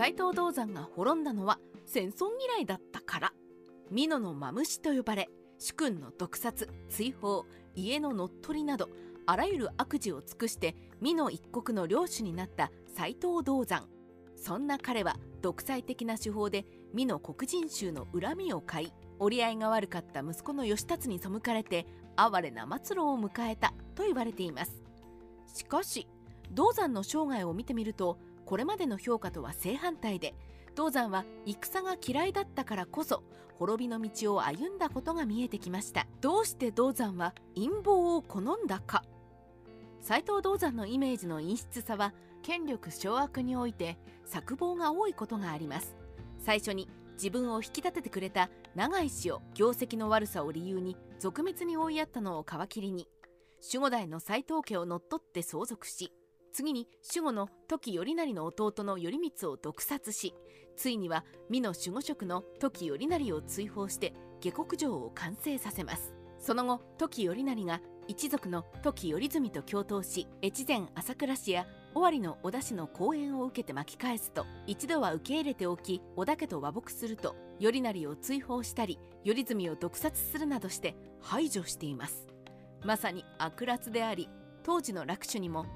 斎藤道山が滅んだのは戦争嫌いだったから。美濃のマムシと呼ばれ主君の毒殺追放家の乗っ取りなどあらゆる悪事を尽くして美濃一国の領主になった斎藤道山そんな彼は独裁的な手法で美濃黒人衆の恨みを買い折り合いが悪かった息子の義達に背かれて哀れな末路を迎えたと言われています。しかし道山の生涯を見てみるとこれまでの評価とは正反対で道山は戦が嫌いだったからこそ滅びの道を歩んだことが見えてきました。どうして道山は陰謀を好んだか。斎藤道山のイメージの陰湿さは権力掌握において策謀が多いことがあります。最初に自分を引き立ててくれた永井氏を業績の悪さを理由に続滅に追いやったのを皮切りに守護代の斎藤家を乗っ取って相続し次に守護の時頼成の弟の頼光を毒殺しついには美の守護職の時頼成を追放して下克上を完成させます。その後時頼成が一族の時頼純と共闘し越前朝倉氏や尾張の織田氏の講演を受けて巻き返すと一度は受け入れておき織田家と和睦すると頼成を追放したり頼純を毒殺するなどして排除しています。まさに悪辣であり当時の楽主にも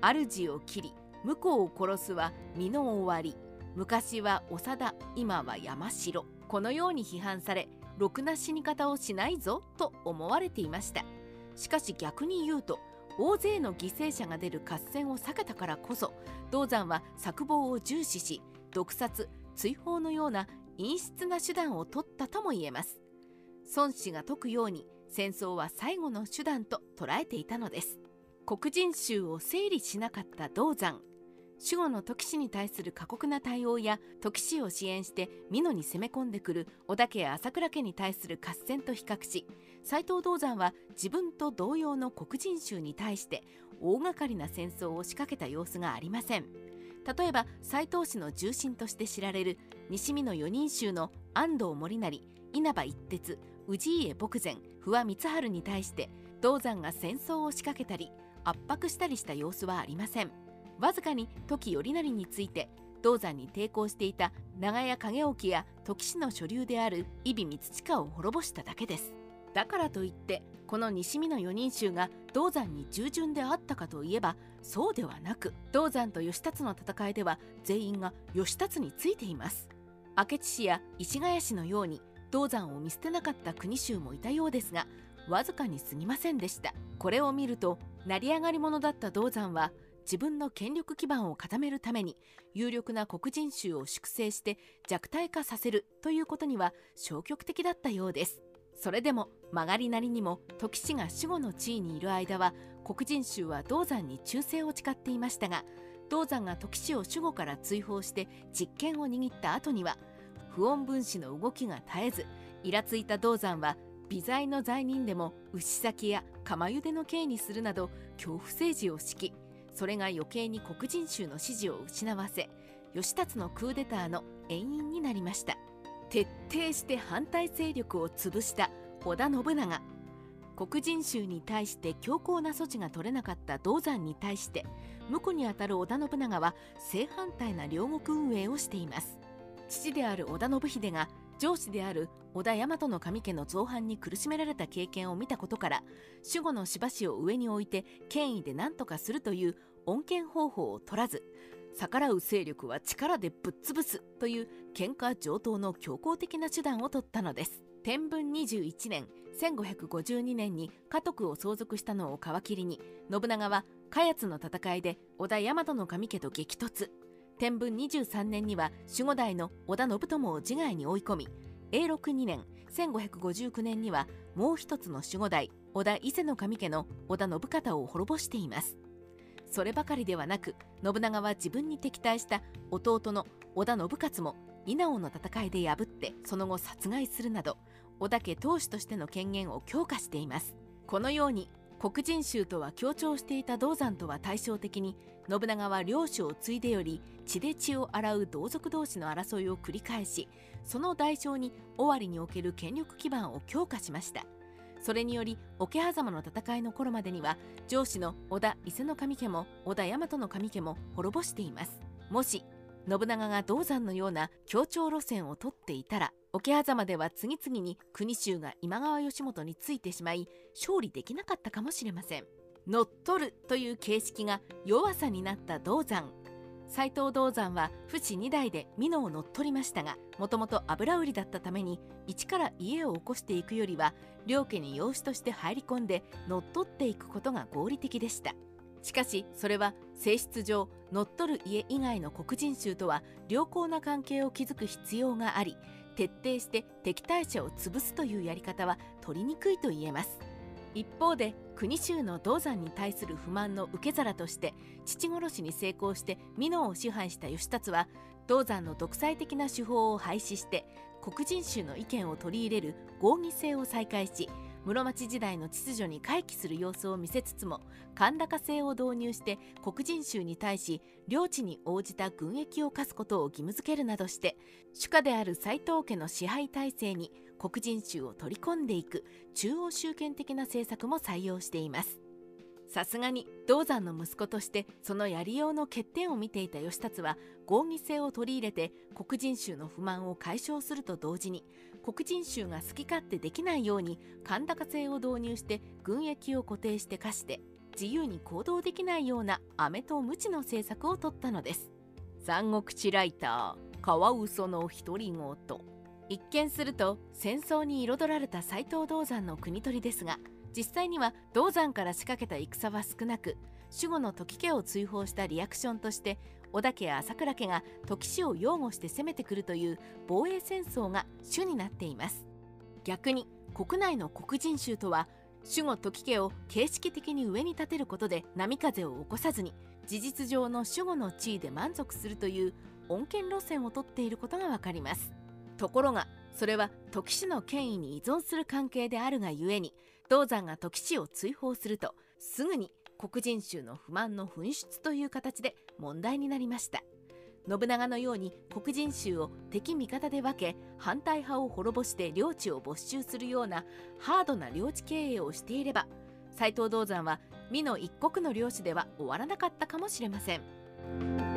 主を切り向こうを殺すは身の終わり。昔は長田今は山城。このように批判されろくな死に方をしないぞと思われていました。しかし逆に言うと大勢の犠牲者が出る合戦を避けたからこそ道山は策謀を重視し毒殺追放のような陰湿な手段を取ったとも言えます。孫子が説くように戦争は最後の手段と捉えていたのです。黒人衆を整理しなかった道山。守護の時氏に対する過酷な対応や時氏を支援して美濃に攻め込んでくる織田家や朝倉家に対する合戦と比較し斎藤道山は自分と同様の黒人衆に対して大掛かりな戦争を仕掛けた様子がありません。例えば斎藤氏の重臣として知られる西見の4人衆の安藤森成稲葉一徹氏家牧前不破光晴に対して道山が戦争を仕掛けたり圧迫したりした様子はありません。わずかに時頼成について道山に抵抗していた長屋景興や時氏の所流である伊比光親を滅ぼしただけです。だからといってこの西見の4人衆が道山に従順であったかといえばそうではなく道山と義達の戦いでは全員が義達についています。明智氏や石ヶ谷氏のように道山を見捨てなかった国衆もいたようですがわずかに過ぎませんでした。これを見ると成り上がり者だった道山は自分の権力基盤を固めるために有力な黒人衆を粛清して弱体化させるということには消極的だったようです。それでも曲がりなりにも時氏が守護の地位にいる間は黒人衆は銅山に忠誠を誓っていましたが銅山が時氏を守護から追放して実権を握った後には不穏分子の動きが絶えずイラついた銅山は微罪の罪人でも牛先や釜茹での刑にするなど恐怖政治を敷きそれが余計に黒人衆の支持を失わせ義達のクーデターの遠因になりました。徹底して反対勢力を潰した織田信長。黒人衆に対して強硬な措置が取れなかった銅山に対して婿にあたる織田信長は正反対な両国運営をしています。父である織田信秀が上司である織田大和の神家の造反に苦しめられた経験を見たことから守護のしばしを上に置いて権威で何とかするという恩恵方法を取らず逆らう勢力は力でぶっ潰すという喧嘩上等の強硬的な手段を取ったのです。天文21年1552年に家督を相続したのを皮切りに信長は茅津の戦いで織田大和の神家と激突。天文23年には守護代の織田信朝を自害に追い込み永禄2年1559年にはもう一つの守護代織田伊勢の神家の織田信方を滅ぼしています。そればかりではなく信長は自分に敵対した弟の織田信勝も稲尾の戦いで破ってその後殺害するなど織田家当主としての権限を強化しています。このように黒人衆とは協調していた銅山とは対照的に信長は領主を継いでより血で血を洗う同族同士の争いを繰り返しその代償に尾張における権力基盤を強化しました。それにより桶狭間の戦いの頃までには上司の織田伊勢の神家も織田大和の神家も滅ぼしています。もし信長が銅山のような協調路線を取っていたら桶狭間では次々に国衆が今川義元についてしまい勝利できなかったかもしれません。乗っ取るという形式が弱さになった銅山。斎藤銅山は父子2代で美濃を乗っ取りましたがもともと油売りだったために一から家を起こしていくよりは両家に養子として入り込んで乗っ取っていくことが合理的でした。しかしそれは性質上乗っ取る家以外の黒人衆とは良好な関係を築く必要があり徹底して敵対者を潰すというやり方は取りにくいと言えます。一方で国衆の銅山に対する不満の受け皿として父殺しに成功して美濃を支配した義達は銅山の独裁的な手法を廃止して黒人衆の意見を取り入れる合議制を再開し室町時代の秩序に回帰する様子を見せつつも甲高制を導入して黒人衆に対し領地に応じた軍役を課すことを義務付けるなどして主家である斎藤家の支配体制に黒人衆を取り込んでいく中央集権的な政策も採用しています。さすがに銅山の息子としてそのやりようの欠点を見ていた義達は合議制を取り入れて黒人衆の不満を解消すると同時に黒人衆が好き勝手できないように甲高制を導入して軍役を固定して課して自由に行動できないような飴と鞭の政策を取ったのです。三国志ライターカワウソの独り言一見すると戦争に彩られた斎藤道山の国取りですが実際には銅山から仕掛けた戦は少なく守護の時家を追放したリアクションとして織田家や朝倉家が時氏を擁護して攻めてくるという防衛戦争が主になっています。逆に国内の黒人衆とは守護時家を形式的に上に立てることで波風を起こさずに事実上の守護の地位で満足するという穏健路線をとっていることがわかります。ところがそれは時氏の権威に依存する関係であるがゆえに銅山が時氏を追放するとすぐに黒人衆の不満の噴出という形で問題になりました信長のように黒人衆を敵味方で分け反対派を滅ぼして領地を没収するようなハードな領地経営をしていれば斎藤道山は美の一国の領主では終わらなかったかもしれません。